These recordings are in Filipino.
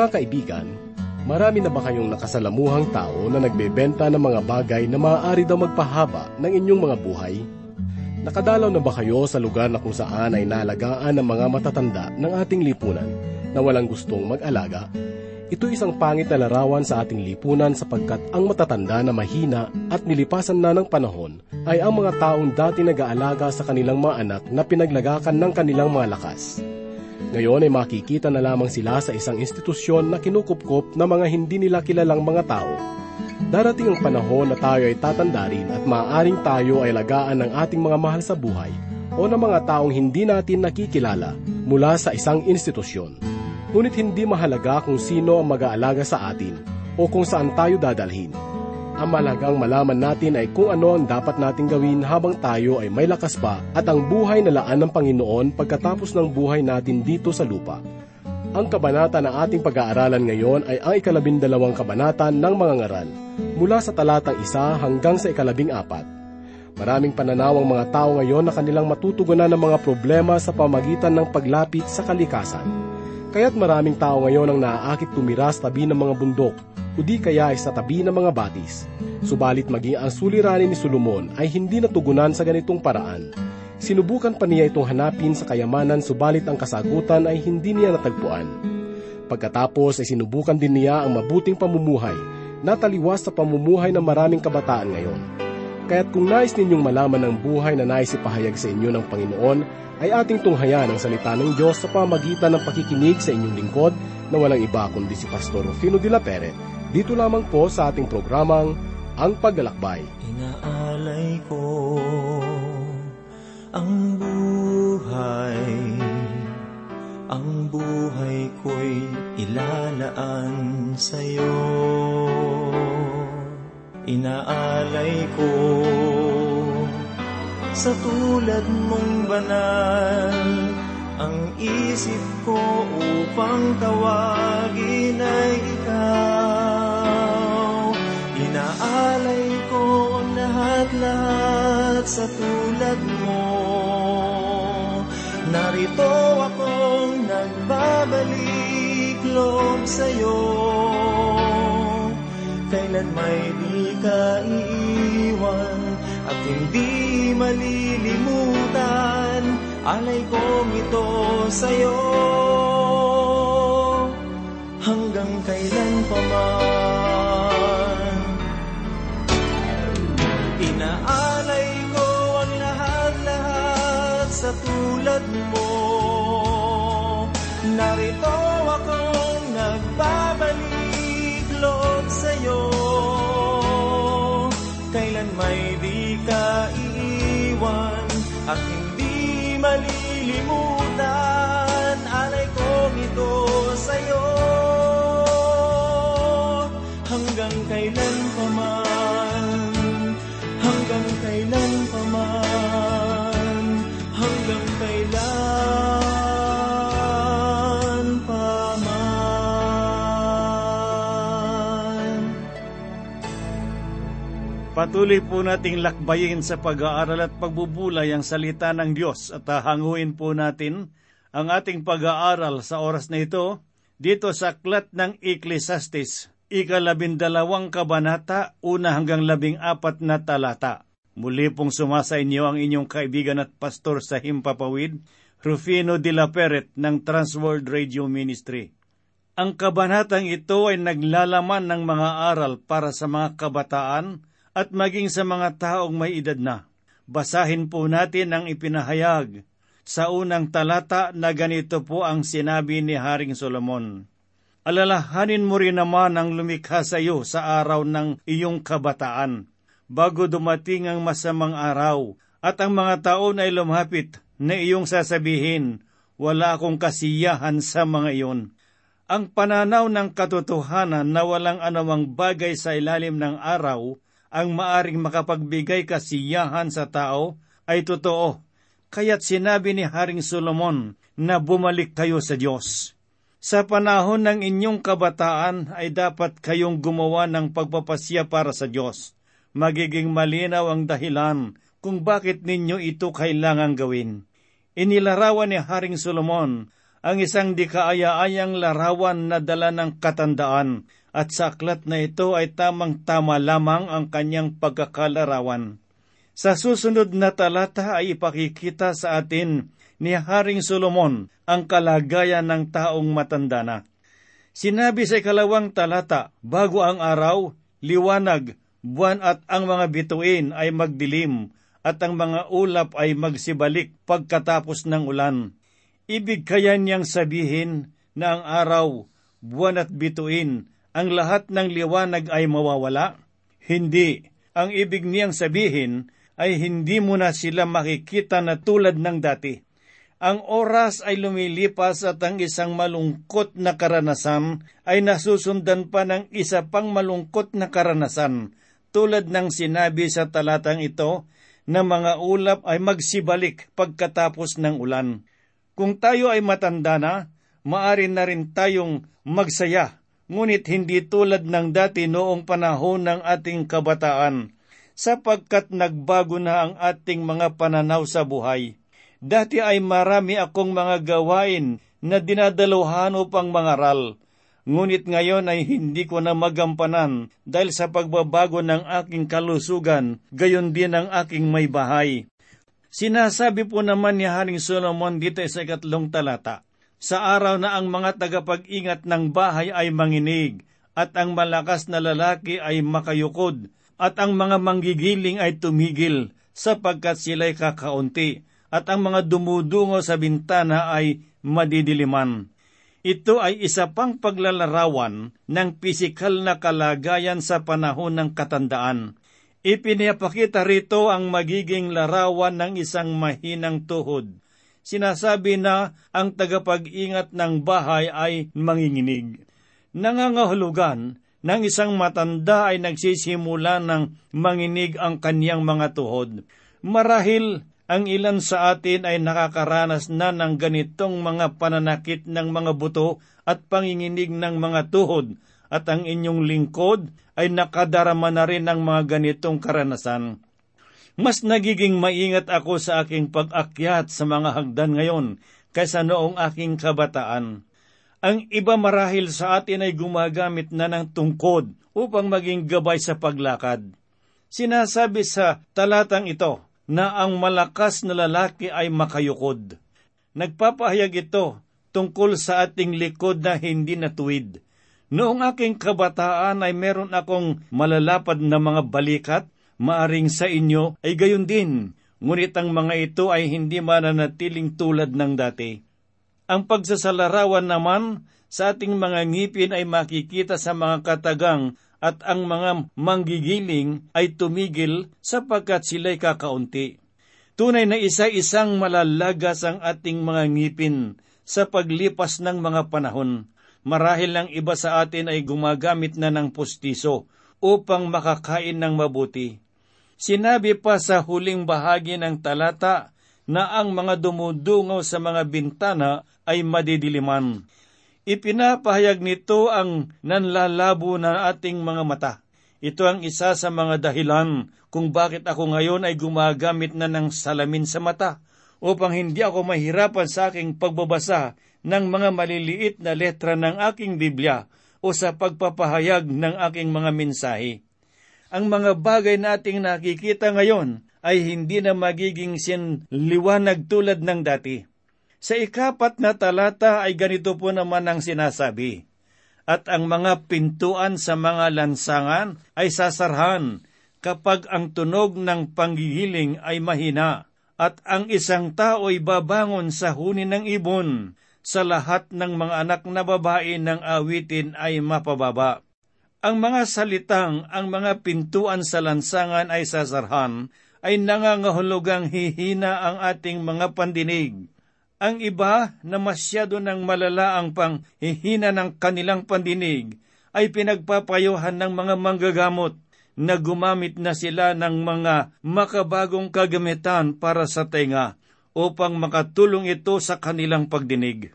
Mga kaibigan, marami na ba kayong nakasalamuhang tao na nagbebenta ng mga bagay na maaari daw magpahaba ng inyong mga buhay? Nakadalaw na ba kayo sa lugar na kung saan ay naalagaan ng mga matatanda ng ating lipunan na walang gustong mag-alaga? Ito isang pangit na larawan sa ating lipunan sapagkat ang matatanda na mahina at nilipasan na ng panahon ay ang mga taong dati nag-aalaga sa kanilang mga anak na pinaglagakan ng kanilang mga lakas. Ngayon ay makikita na lamang sila sa isang institusyon na kinukupkop ng mga hindi nila kilalang mga tao. Darating ang panahon na tayo ay tatanda rin at maaaring tayo ay lagaan ng ating mga mahal sa buhay o ng mga taong hindi natin nakikilala mula sa isang institusyon. Ngunit hindi mahalaga kung sino ang mag-aalaga sa atin o kung saan tayo dadalhin. Ang malagang malaman natin ay kung ano ang dapat nating gawin habang tayo ay may lakas pa at ang buhay na laan ng Panginoon pagkatapos ng buhay natin dito sa lupa. Ang kabanata na ating pag-aaralan ngayon ay ang ikalabindalawang kabanata ng mga ngaral, mula sa talatang isa hanggang sa ikalabing apat. Maraming pananaw ang mga tao ngayon na kanilang matutugunan ng mga problema sa pamagitan ng paglapit sa kalikasan. Kaya't maraming tao ngayon ang naaakit tumira sa tabi ng mga bundok o di kaya ay sa tabi ng mga batis. Subalit maging ang suliranin ni Solomon ay hindi natugunan sa ganitong paraan. Sinubukan pa niya itong hanapin sa kayamanan subalit ang kasagutan ay hindi niya natagpuan. Pagkatapos ay sinubukan din niya ang mabuting pamumuhay na taliwas sa pamumuhay ng maraming kabataan ngayon. Kaya't kung nais ninyong malaman ang buhay na nais ipahayag sa inyo ng Panginoon, ay ating tunghayan ang salita ng Diyos sa pamagitan ng pakikinig sa inyong lingkod na walang iba kundi si Pastor Rufino de la Pere, dito lamang po sa ating programang Ang Paglalakbay. Inaalay ko ang buhay, ang buhay ko'y ilalaan sa'yo. Inaalay ko sa tulad mong banal Ang isip ko upang tawagin ay ikaw. Inaalay ko lahat-lahat sa tulad mo. Narito akong nagbabalik loob sa'yo Kailan may di ka iiwan at hindi malilimutan Alay kong ito sa'yo. Hanggang kailan pa man? Inaalay ko ang lahat-lahat sa tulad mo. Narito hindi Patuloy po nating lakbayin sa pag-aaral at pagbubulay ang salita ng Diyos at hanguin po natin ang ating pag-aaral sa oras na ito dito sa aklat ng Ecclesiastes, ikalabindalawang kabanata, una hanggang labing apat na talata. Muli pong sumasa inyo ang inyong kaibigan at pastor sa Himpapawid, Rufino de la Peret ng Transworld Radio Ministry. Ang kabanatang ito ay naglalaman ng mga aral para sa mga kabataan at maging sa mga taong may edad na. Basahin po natin ang ipinahayag sa unang talata na ganito po ang sinabi ni Haring Solomon. Alalahanin mo rin naman ang lumikha sa iyo sa araw ng iyong kabataan, bago dumating ang masamang araw, at ang mga taon ay lumapit na iyong sasabihin, wala akong kasiyahan sa mga iyon. Ang pananaw ng katotohanan na walang anumang bagay sa ilalim ng araw ang maaring makapagbigay kasiyahan sa tao ay totoo. Kaya't sinabi ni Haring Solomon na bumalik kayo sa Diyos. Sa panahon ng inyong kabataan ay dapat kayong gumawa ng pagpapasya para sa Diyos. Magiging malinaw ang dahilan kung bakit ninyo ito kailangang gawin. Inilarawan ni Haring Solomon ang isang di kaaya-ayang larawan na dala ng katandaan at sa aklat na ito ay tamang-tama lamang ang kanyang pagkakalarawan. Sa susunod na talata ay ipakikita sa atin ni Haring Solomon ang kalagayan ng taong matanda na. Sinabi sa ikalawang talata, bago ang araw, liwanag, buwan at ang mga bituin ay magdilim, at ang mga ulap ay magsibalik pagkatapos ng ulan. Ibig kaya niyang sabihin na ang araw, buwan at bituin, ang lahat ng liwanag ay mawawala? Hindi. Ang ibig niyang sabihin ay hindi mo na sila makikita na tulad ng dati. Ang oras ay lumilipas at ang isang malungkot na karanasan ay nasusundan pa ng isa pang malungkot na karanasan, tulad ng sinabi sa talatang ito na mga ulap ay magsibalik pagkatapos ng ulan. Kung tayo ay matanda na, maari na rin tayong magsaya, ngunit hindi tulad ng dati noong panahon ng ating kabataan, sapagkat nagbago na ang ating mga pananaw sa buhay. Dati ay marami akong mga gawain na dinadaluhan upang mangaral, ngunit ngayon ay hindi ko na magampanan dahil sa pagbabago ng aking kalusugan, gayon din ang aking may bahay. Sinasabi po naman ni Haring Solomon dito sa ikatlong talata, sa araw na ang mga tagapag-ingat ng bahay ay manginig, at ang malakas na lalaki ay makayukod, at ang mga manggigiling ay tumigil, sapagkat sila'y kakaunti, at ang mga dumudungo sa bintana ay madidiliman. Ito ay isa pang paglalarawan ng pisikal na kalagayan sa panahon ng katandaan. Ipinapakita rito ang magiging larawan ng isang mahinang tuhod. Sinasabi na ang tagapag-ingat ng bahay ay manginginig. Nangangahulugan ng isang matanda ay nagsisimula ng manginig ang kanyang mga tuhod. Marahil ang ilan sa atin ay nakakaranas na ng ganitong mga pananakit ng mga buto at panginginig ng mga tuhod at ang inyong lingkod ay nakadarama na rin ng mga ganitong karanasan. Mas nagiging maingat ako sa aking pag-akyat sa mga hagdan ngayon kaysa noong aking kabataan. Ang iba marahil sa atin ay gumagamit na ng tungkod upang maging gabay sa paglakad. Sinasabi sa talatang ito na ang malakas na lalaki ay makayukod. Nagpapahayag ito tungkol sa ating likod na hindi natuwid Noong aking kabataan ay meron akong malalapad na mga balikat, maaring sa inyo ay gayon din, ngunit ang mga ito ay hindi mananatiling tulad ng dati. Ang pagsasalarawan naman sa ating mga ngipin ay makikita sa mga katagang at ang mga manggigiling ay tumigil sapagkat sila'y kakaunti. Tunay na isa-isang malalagas ang ating mga ngipin sa paglipas ng mga panahon marahil ang iba sa atin ay gumagamit na ng pustiso upang makakain ng mabuti. Sinabi pa sa huling bahagi ng talata na ang mga dumudungaw sa mga bintana ay madidiliman. Ipinapahayag nito ang nanlalabo na ating mga mata. Ito ang isa sa mga dahilan kung bakit ako ngayon ay gumagamit na ng salamin sa mata upang hindi ako mahirapan sa aking pagbabasa ng mga maliliit na letra ng aking Biblia o sa pagpapahayag ng aking mga mensahe. Ang mga bagay na ating nakikita ngayon ay hindi na magiging sinliwanag tulad ng dati. Sa ikapat na talata ay ganito po naman ang sinasabi, At ang mga pintuan sa mga lansangan ay sasarhan kapag ang tunog ng panggigiling ay mahina, at ang isang tao ay babangon sa huni ng ibon, sa lahat ng mga anak na babae ng awitin ay mapababa. Ang mga salitang ang mga pintuan sa lansangan ay sasarhan ay nangangahulugang hihina ang ating mga pandinig. Ang iba na masyado ng malala ang panghihina ng kanilang pandinig ay pinagpapayuhan ng mga manggagamot na gumamit na sila ng mga makabagong kagamitan para sa tenga upang makatulong ito sa kanilang pagdinig.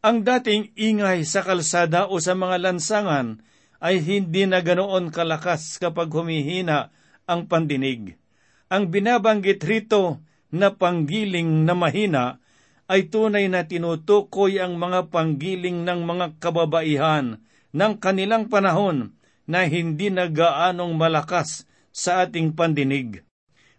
Ang dating ingay sa kalsada o sa mga lansangan ay hindi na ganoon kalakas kapag humihina ang pandinig. Ang binabanggit rito na panggiling na mahina ay tunay na tinutukoy ang mga panggiling ng mga kababaihan ng kanilang panahon na hindi na gaanong malakas sa ating pandinig.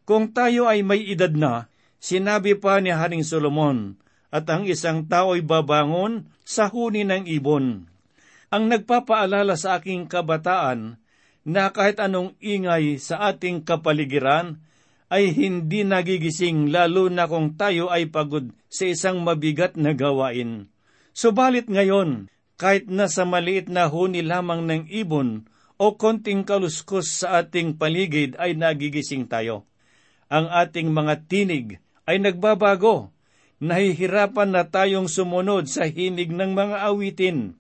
Kung tayo ay may edad na, sinabi pa ni Haring Solomon, at ang isang tao ay babangon sa huni ng ibon. Ang nagpapaalala sa aking kabataan na kahit anong ingay sa ating kapaligiran ay hindi nagigising lalo na kung tayo ay pagod sa isang mabigat na gawain. Subalit ngayon, kahit nasa maliit na huni lamang ng ibon o konting kaluskos sa ating paligid ay nagigising tayo. Ang ating mga tinig ay nagbabago. Nahihirapan na tayong sumunod sa hinig ng mga awitin.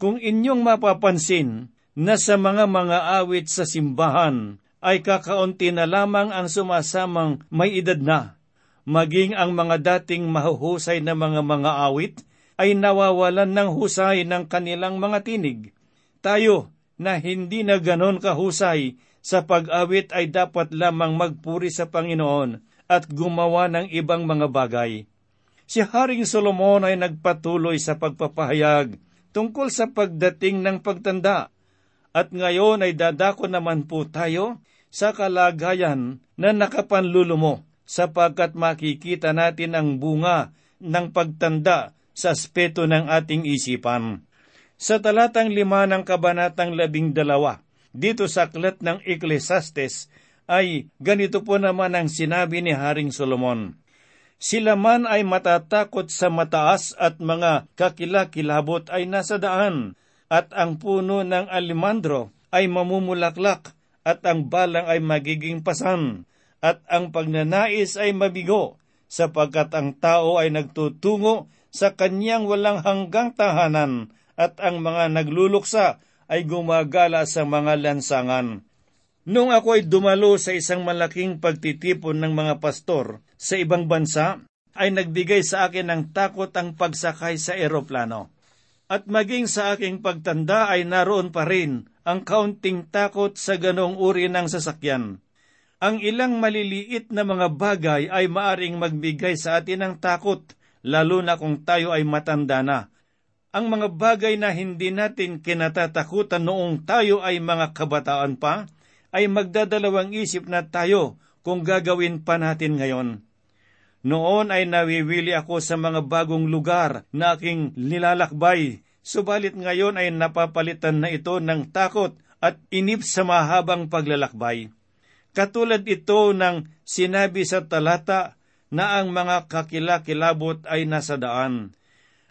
Kung inyong mapapansin na sa mga mga awit sa simbahan ay kakaunti na lamang ang sumasamang may edad na, maging ang mga dating mahuhusay na mga mga awit ay nawawalan ng husay ng kanilang mga tinig. Tayo, na hindi na ganon kahusay sa pag-awit ay dapat lamang magpuri sa Panginoon at gumawa ng ibang mga bagay. Si Haring Solomon ay nagpatuloy sa pagpapahayag tungkol sa pagdating ng pagtanda at ngayon ay dadako naman po tayo sa kalagayan na nakapanlulumo sapagkat makikita natin ang bunga ng pagtanda sa aspeto ng ating isipan sa talatang lima ng kabanatang labing dalawa. Dito sa aklat ng Ecclesiastes ay ganito po naman ang sinabi ni Haring Solomon. Sila man ay matatakot sa mataas at mga kakilakilabot ay nasa daan, at ang puno ng alimandro ay mamumulaklak, at ang balang ay magiging pasan, at ang pagnanais ay mabigo, sapagkat ang tao ay nagtutungo sa kanyang walang hanggang tahanan, at ang mga nagluluksa ay gumagala sa mga lansangan. Nung ako ay dumalo sa isang malaking pagtitipon ng mga pastor sa ibang bansa, ay nagbigay sa akin ng takot ang pagsakay sa eroplano. At maging sa aking pagtanda ay naroon pa rin ang kaunting takot sa ganong uri ng sasakyan. Ang ilang maliliit na mga bagay ay maaring magbigay sa atin ng takot, lalo na kung tayo ay matanda na ang mga bagay na hindi natin kinatatakutan noong tayo ay mga kabataan pa, ay magdadalawang isip na tayo kung gagawin pa natin ngayon. Noon ay nawiwili ako sa mga bagong lugar na aking nilalakbay, subalit ngayon ay napapalitan na ito ng takot at inip sa mahabang paglalakbay. Katulad ito ng sinabi sa talata na ang mga kakilakilabot ay nasa daan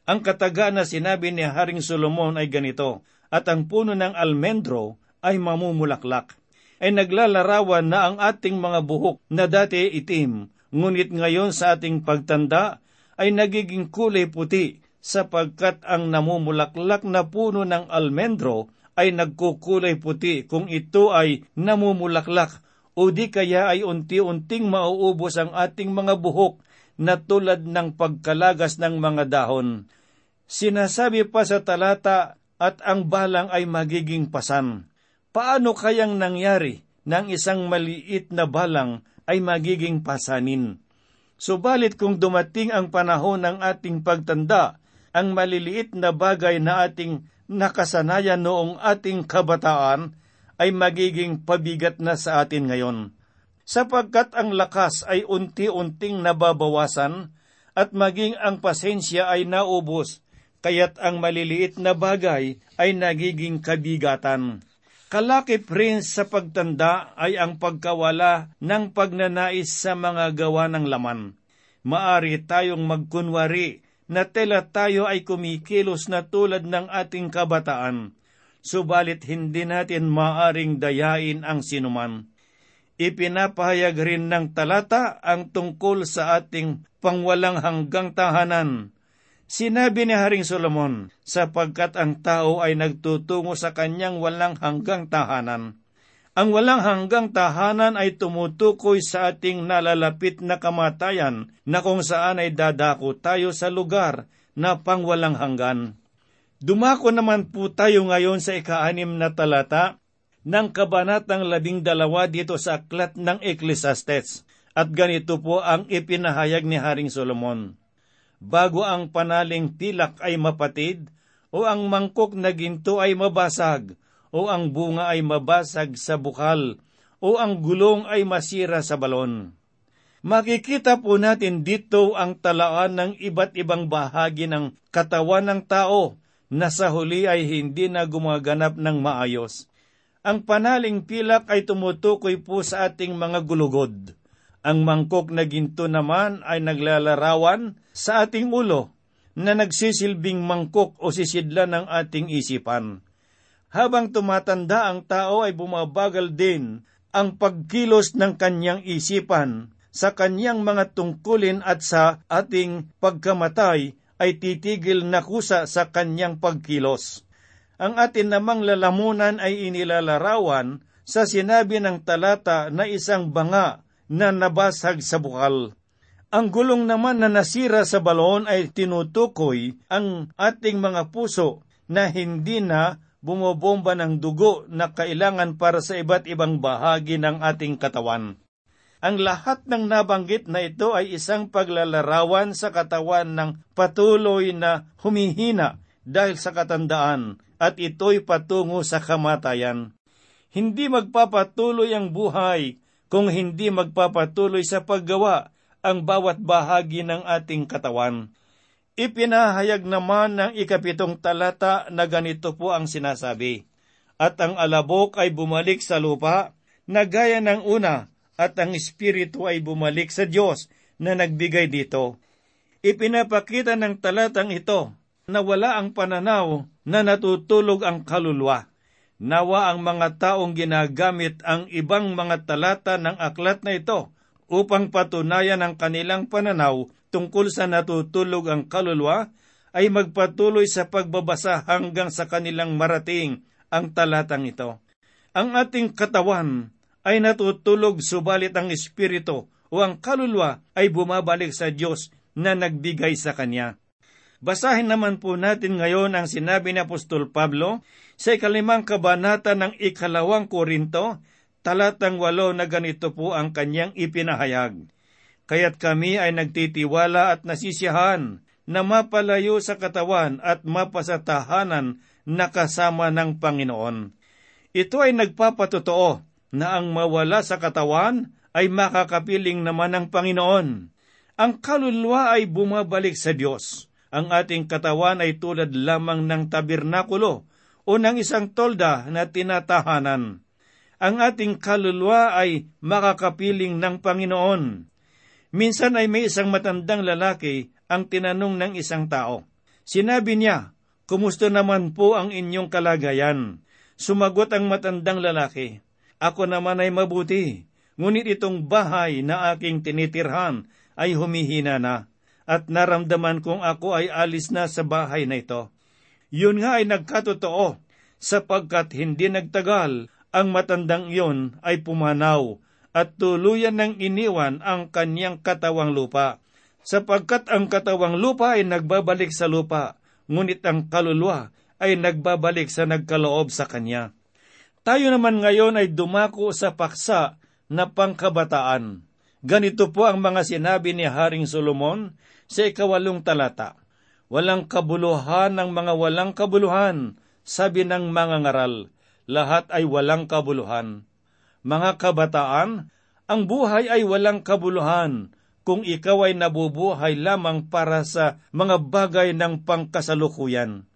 ang kataga na sinabi ni Haring Solomon ay ganito, at ang puno ng almendro ay mamumulaklak. Ay naglalarawan na ang ating mga buhok na dati itim, ngunit ngayon sa ating pagtanda ay nagiging kulay puti sapagkat ang namumulaklak na puno ng almendro ay nagkukulay puti kung ito ay namumulaklak o di kaya ay unti-unting mauubos ang ating mga buhok na tulad ng pagkalagas ng mga dahon. Sinasabi pa sa talata at ang balang ay magiging pasan. Paano kayang nangyari ng isang maliit na balang ay magiging pasanin? Subalit kung dumating ang panahon ng ating pagtanda, ang maliliit na bagay na ating nakasanayan noong ating kabataan ay magiging pabigat na sa atin ngayon. Sapagkat ang lakas ay unti-unting nababawasan at maging ang pasensya ay naubos kaya't ang maliliit na bagay ay nagiging kabigatan. Kalakip rin sa pagtanda ay ang pagkawala ng pagnanais sa mga gawa ng laman. Maari tayong magkunwari na tela tayo ay kumikilos na tulad ng ating kabataan, subalit hindi natin maaring dayain ang sinuman. Ipinapahayag rin ng talata ang tungkol sa ating pangwalang hanggang tahanan, Sinabi ni Haring Solomon, sapagkat ang tao ay nagtutungo sa kanyang walang hanggang tahanan. Ang walang hanggang tahanan ay tumutukoy sa ating nalalapit na kamatayan na kung saan ay dadako tayo sa lugar na pangwalang hanggan. Dumako naman po tayo ngayon sa ikaanim na talata ng kabanatang labing dalawa dito sa aklat ng Ecclesiastes. At ganito po ang ipinahayag ni Haring Solomon bago ang panaling pilak ay mapatid, o ang mangkok na ginto ay mabasag, o ang bunga ay mabasag sa bukal, o ang gulong ay masira sa balon. Makikita po natin dito ang talaan ng iba't ibang bahagi ng katawan ng tao na sa huli ay hindi na gumaganap ng maayos. Ang panaling pilak ay tumutukoy po sa ating mga gulugod. Ang mangkok na ginto naman ay naglalarawan sa ating ulo na nagsisilbing mangkok o sisidla ng ating isipan. Habang tumatanda ang tao ay bumabagal din ang pagkilos ng kanyang isipan sa kanyang mga tungkulin at sa ating pagkamatay ay titigil na kusa sa kanyang pagkilos. Ang atin namang lalamunan ay inilalarawan sa sinabi ng talata na isang banga na nabasag sa bukal. Ang gulong naman na nasira sa balon ay tinutukoy ang ating mga puso na hindi na bumobomba ng dugo na kailangan para sa iba't ibang bahagi ng ating katawan. Ang lahat ng nabanggit na ito ay isang paglalarawan sa katawan ng patuloy na humihina dahil sa katandaan at ito'y patungo sa kamatayan. Hindi magpapatuloy ang buhay kung hindi magpapatuloy sa paggawa ang bawat bahagi ng ating katawan. Ipinahayag naman ng ikapitong talata na ganito po ang sinasabi, At ang alabok ay bumalik sa lupa, na gaya ng una, at ang Espiritu ay bumalik sa Diyos na nagbigay dito. Ipinapakita ng talatang ito na wala ang pananaw na natutulog ang kaluluwa. Nawa ang mga taong ginagamit ang ibang mga talata ng aklat na ito upang patunayan ang kanilang pananaw tungkol sa natutulog ang kaluluwa ay magpatuloy sa pagbabasa hanggang sa kanilang marating ang talatang ito. Ang ating katawan ay natutulog subalit ang espiritu o ang kaluluwa ay bumabalik sa Diyos na nagbigay sa Kanya. Basahin naman po natin ngayon ang sinabi ni Apostol Pablo sa ikalimang kabanata ng ikalawang Korinto, talatang walo na ganito po ang kanyang ipinahayag. Kaya't kami ay nagtitiwala at nasisiyahan na mapalayo sa katawan at mapasatahanan na kasama ng Panginoon. Ito ay nagpapatotoo na ang mawala sa katawan ay makakapiling naman ng Panginoon. Ang kaluluwa ay bumabalik sa Diyos. Ang ating katawan ay tulad lamang ng tabernakulo o ng isang tolda na tinatahanan. Ang ating kaluluwa ay makakapiling ng Panginoon. Minsan ay may isang matandang lalaki ang tinanong ng isang tao. Sinabi niya, Kumusta naman po ang inyong kalagayan? Sumagot ang matandang lalaki, ako naman ay mabuti, ngunit itong bahay na aking tinitirhan ay humihina na, at naramdaman kong ako ay alis na sa bahay na ito. Yun nga ay nagkatotoo, sapagkat hindi nagtagal, ang matandang iyon ay pumanaw, at tuluyan ng iniwan ang kanyang katawang lupa, sapagkat ang katawang lupa ay nagbabalik sa lupa, ngunit ang kaluluwa ay nagbabalik sa nagkaloob sa kanya. Tayo naman ngayon ay dumako sa paksa na pangkabataan. Ganito po ang mga sinabi ni Haring Solomon sa ikawalong talata. Walang kabuluhan ng mga walang kabuluhan, sabi ng mga ngaral. Lahat ay walang kabuluhan. Mga kabataan, ang buhay ay walang kabuluhan kung ikaw ay nabubuhay lamang para sa mga bagay ng pangkasalukuyan.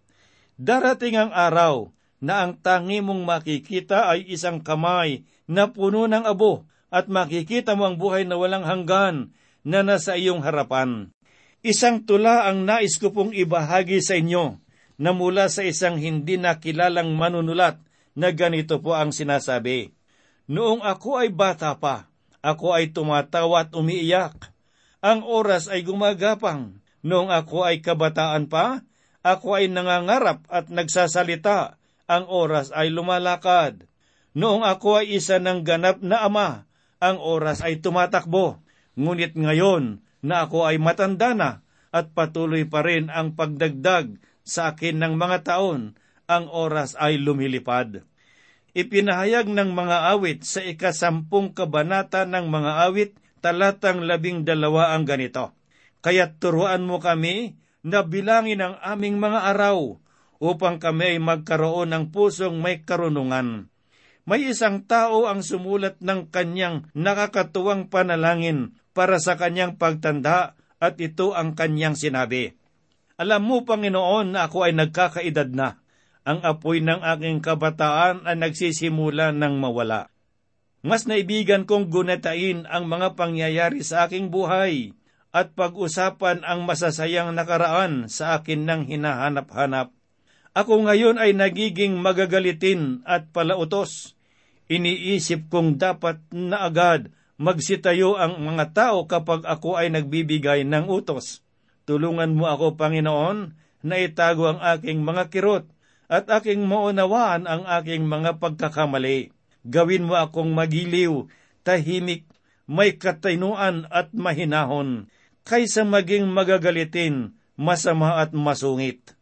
Darating ang araw na ang tangi mong makikita ay isang kamay na puno ng abo at makikita mo ang buhay na walang hanggan na nasa iyong harapan. Isang tula ang nais ko pong ibahagi sa inyo na mula sa isang hindi nakilalang manunulat na ganito po ang sinasabi. Noong ako ay bata pa, ako ay tumatawa at umiiyak. Ang oras ay gumagapang. Noong ako ay kabataan pa, ako ay nangangarap at nagsasalita ang oras ay lumalakad. Noong ako ay isa ng ganap na ama, ang oras ay tumatakbo. Ngunit ngayon na ako ay matanda na at patuloy pa rin ang pagdagdag sa akin ng mga taon, ang oras ay lumilipad. Ipinahayag ng mga awit sa ikasampung kabanata ng mga awit, talatang labing dalawa ang ganito. Kaya turuan mo kami na bilangin ang aming mga araw upang kami ay magkaroon ng pusong may karunungan. May isang tao ang sumulat ng kanyang nakakatuwang panalangin para sa kanyang pagtanda at ito ang kanyang sinabi. Alam mo, Panginoon, na ako ay nagkakaedad na. Ang apoy ng aking kabataan ay nagsisimula ng mawala. Mas naibigan kong gunatain ang mga pangyayari sa aking buhay at pag-usapan ang masasayang nakaraan sa akin ng hinahanap-hanap. Ako ngayon ay nagiging magagalitin at palautos. Iniisip kong dapat na agad magsitayo ang mga tao kapag ako ay nagbibigay ng utos. Tulungan mo ako, Panginoon, na itago ang aking mga kirot at aking maunawaan ang aking mga pagkakamali. Gawin mo akong magiliw, tahimik, may katinuan at mahinahon, kaysa maging magagalitin, masama at masungit.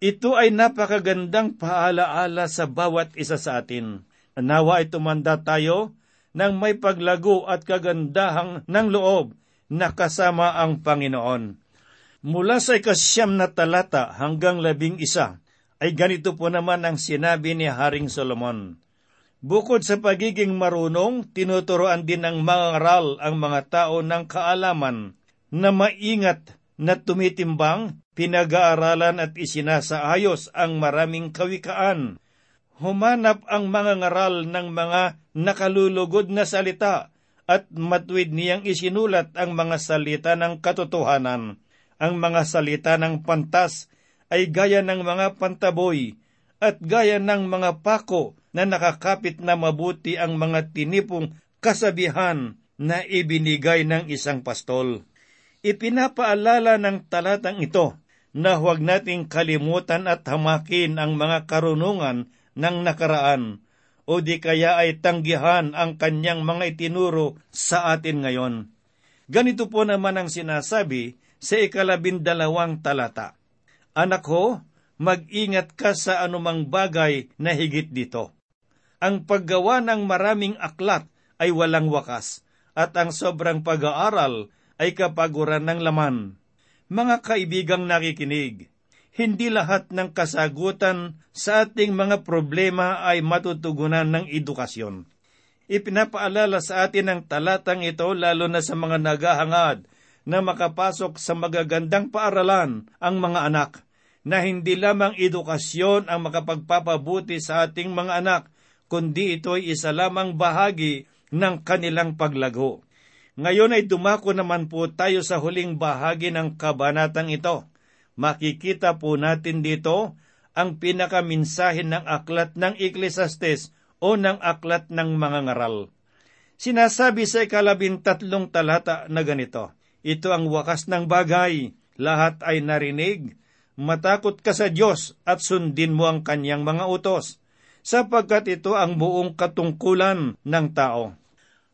Ito ay napakagandang paalaala sa bawat isa sa atin. Nawa ay tumanda tayo ng may paglago at kagandahang ng loob na kasama ang Panginoon. Mula sa ikasyam na talata hanggang labing isa, ay ganito po naman ang sinabi ni Haring Solomon. Bukod sa pagiging marunong, tinuturoan din ng mga ngaral ang mga tao ng kaalaman na maingat na tumitimbang, pinag-aaralan at isinasaayos ang maraming kawikaan. Humanap ang mga ngaral ng mga nakalulugod na salita at matuwid niyang isinulat ang mga salita ng katotohanan. Ang mga salita ng pantas ay gaya ng mga pantaboy at gaya ng mga pako na nakakapit na mabuti ang mga tinipong kasabihan na ibinigay ng isang pastol. Ipinapaalala ng talatang ito na huwag nating kalimutan at hamakin ang mga karunungan ng nakaraan o di kaya ay tanggihan ang kanyang mga itinuro sa atin ngayon. Ganito po naman ang sinasabi sa ikalabindalawang talata. Anak ko, mag-ingat ka sa anumang bagay na higit dito. Ang paggawa ng maraming aklat ay walang wakas, at ang sobrang pag-aaral ay kapaguran ng laman. Mga kaibigang nakikinig, hindi lahat ng kasagutan sa ating mga problema ay matutugunan ng edukasyon. Ipinapaalala sa atin ang talatang ito lalo na sa mga naghahangad na makapasok sa magagandang paaralan ang mga anak, na hindi lamang edukasyon ang makapagpapabuti sa ating mga anak, kundi ito'y isa lamang bahagi ng kanilang paglago. Ngayon ay dumako naman po tayo sa huling bahagi ng kabanatang ito. Makikita po natin dito ang pinakaminsahin ng aklat ng Ecclesiastes o ng aklat ng mga ngaral. Sinasabi sa ikalabintatlong talata na ganito, Ito ang wakas ng bagay, lahat ay narinig, matakot ka sa Diyos at sundin mo ang kanyang mga utos, sapagkat ito ang buong katungkulan ng tao.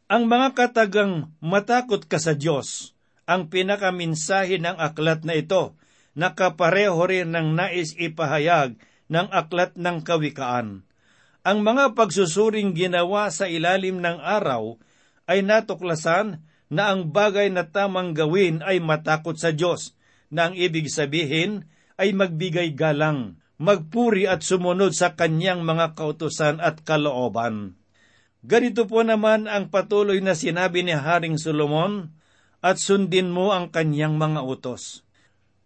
Ang mga katagang matakot ka sa Diyos, ang pinakaminsahe ng aklat na ito, nakapareho rin ng nais ipahayag ng aklat ng kawikaan. Ang mga pagsusuring ginawa sa ilalim ng araw ay natuklasan na ang bagay na tamang gawin ay matakot sa Diyos, na ang ibig sabihin ay magbigay galang, magpuri at sumunod sa kanyang mga kautusan at kalooban. Ganito po naman ang patuloy na sinabi ni Haring Solomon, at sundin mo ang kanyang mga utos.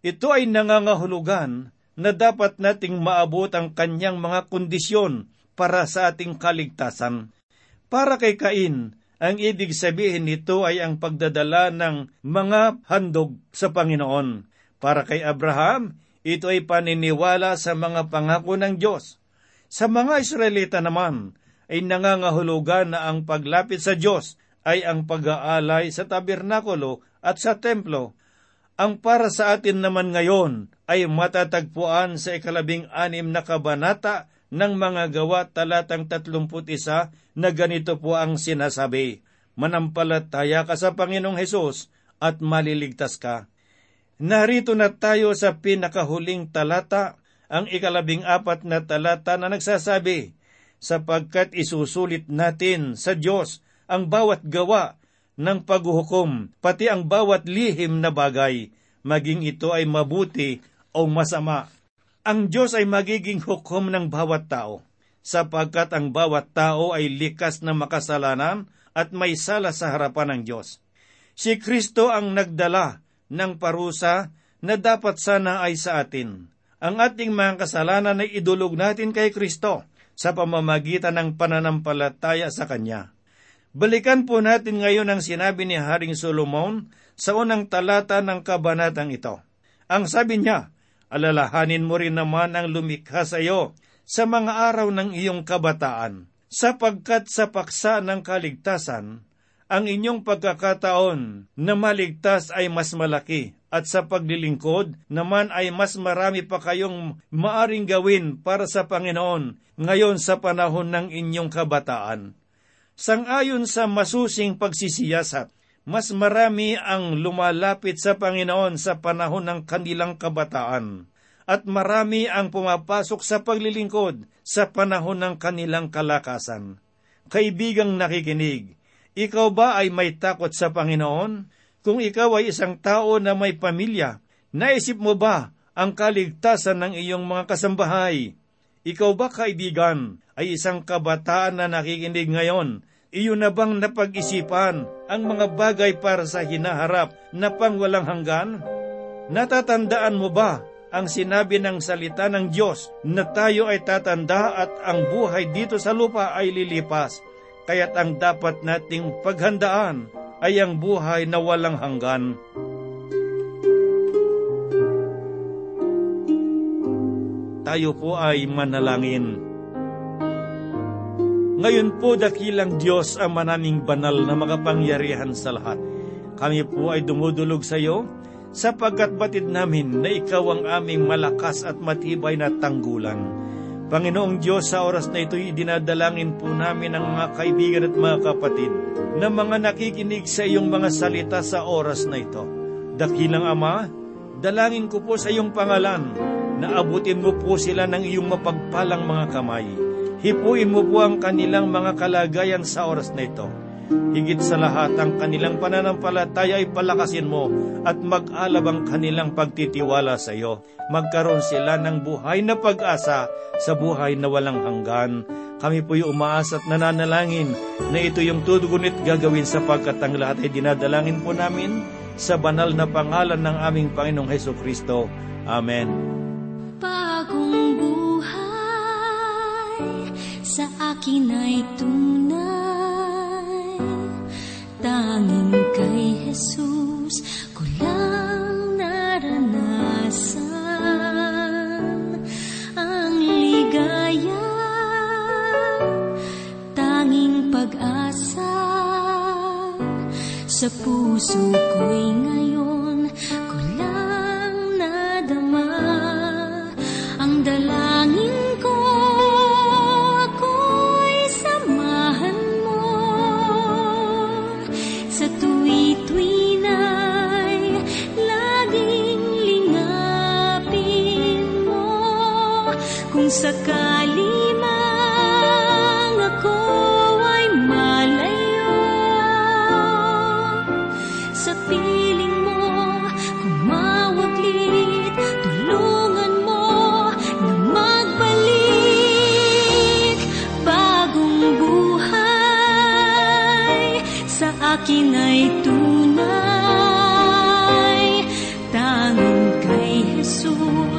Ito ay nangangahulugan na dapat nating maabot ang kanyang mga kondisyon para sa ating kaligtasan. Para kay Cain, ang ibig sabihin nito ay ang pagdadala ng mga handog sa Panginoon. Para kay Abraham, ito ay paniniwala sa mga pangako ng Diyos. Sa mga Israelita naman, ay nangangahulugan na ang paglapit sa Diyos ay ang pag-aalay sa tabernakulo at sa templo. Ang para sa atin naman ngayon ay matatagpuan sa ikalabing anim na kabanata ng mga gawa talatang 31 na ganito po ang sinasabi, Manampalataya ka sa Panginoong Hesus at maliligtas ka. Narito na tayo sa pinakahuling talata, ang ikalabing apat na talata na nagsasabi, sapagkat isusulit natin sa Diyos ang bawat gawa ng paghuhukom, pati ang bawat lihim na bagay, maging ito ay mabuti o masama. Ang Diyos ay magiging hukom ng bawat tao, sapagkat ang bawat tao ay likas na makasalanan at may sala sa harapan ng Diyos. Si Kristo ang nagdala ng parusa na dapat sana ay sa atin. Ang ating mga kasalanan ay idulog natin kay Kristo sa pamamagitan ng pananampalataya sa Kanya. Balikan po natin ngayon ang sinabi ni Haring Solomon sa unang talata ng kabanatang ito. Ang sabi niya, alalahanin mo rin naman ang lumikha sa iyo sa mga araw ng iyong kabataan, sapagkat sa paksa ng kaligtasan, ang inyong pagkakataon na maligtas ay mas malaki at sa paglilingkod naman ay mas marami pa kayong maaring gawin para sa Panginoon ngayon sa panahon ng inyong kabataan. Sangayon sa masusing pagsisiyasat, mas marami ang lumalapit sa Panginoon sa panahon ng kanilang kabataan at marami ang pumapasok sa paglilingkod sa panahon ng kanilang kalakasan. Kaibigang nakikinig, ikaw ba ay may takot sa Panginoon? Kung ikaw ay isang tao na may pamilya, naisip mo ba ang kaligtasan ng iyong mga kasambahay? Ikaw ba kaibigan ay isang kabataan na nakikinig ngayon? Iyo na bang napag-isipan ang mga bagay para sa hinaharap na pangwalang hanggan? Natatandaan mo ba ang sinabi ng salita ng Diyos na tayo ay tatanda at ang buhay dito sa lupa ay lilipas. Kaya't ang dapat nating paghandaan ay ang buhay na walang hanggan. Tayo po ay manalangin. Ngayon po dakilang Diyos ang manaming banal na makapangyarihan sa lahat. Kami po ay dumudulog sa iyo sapagkat batid namin na ikaw ang aming malakas at matibay na tanggulan. Panginoong Diyos, sa oras na ito, idinadalangin po namin ang mga kaibigan at mga kapatid na mga nakikinig sa iyong mga salita sa oras na ito. Dakilang Ama, dalangin ko po sa iyong pangalan na abutin mo po sila ng iyong mapagpalang mga kamay. Hipuin mo po ang kanilang mga kalagayan sa oras na ito Higit sa lahat, ang kanilang pananampalataya ay palakasin mo at mag-alab ang kanilang pagtitiwala sa iyo. Magkaroon sila ng buhay na pag-asa sa buhay na walang hanggan. Kami po'y umaasa at nananalangin na ito yung tudugunit gagawin sapagkat ang lahat ay dinadalangin po namin sa banal na pangalan ng aming Panginoong Heso Kristo. Amen. Bagong sa akin ay tunay. Tanging kay Jesus ko lang naranasan ang ligaya, tanging pag-asa sa puso ko'y ngayon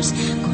Jesus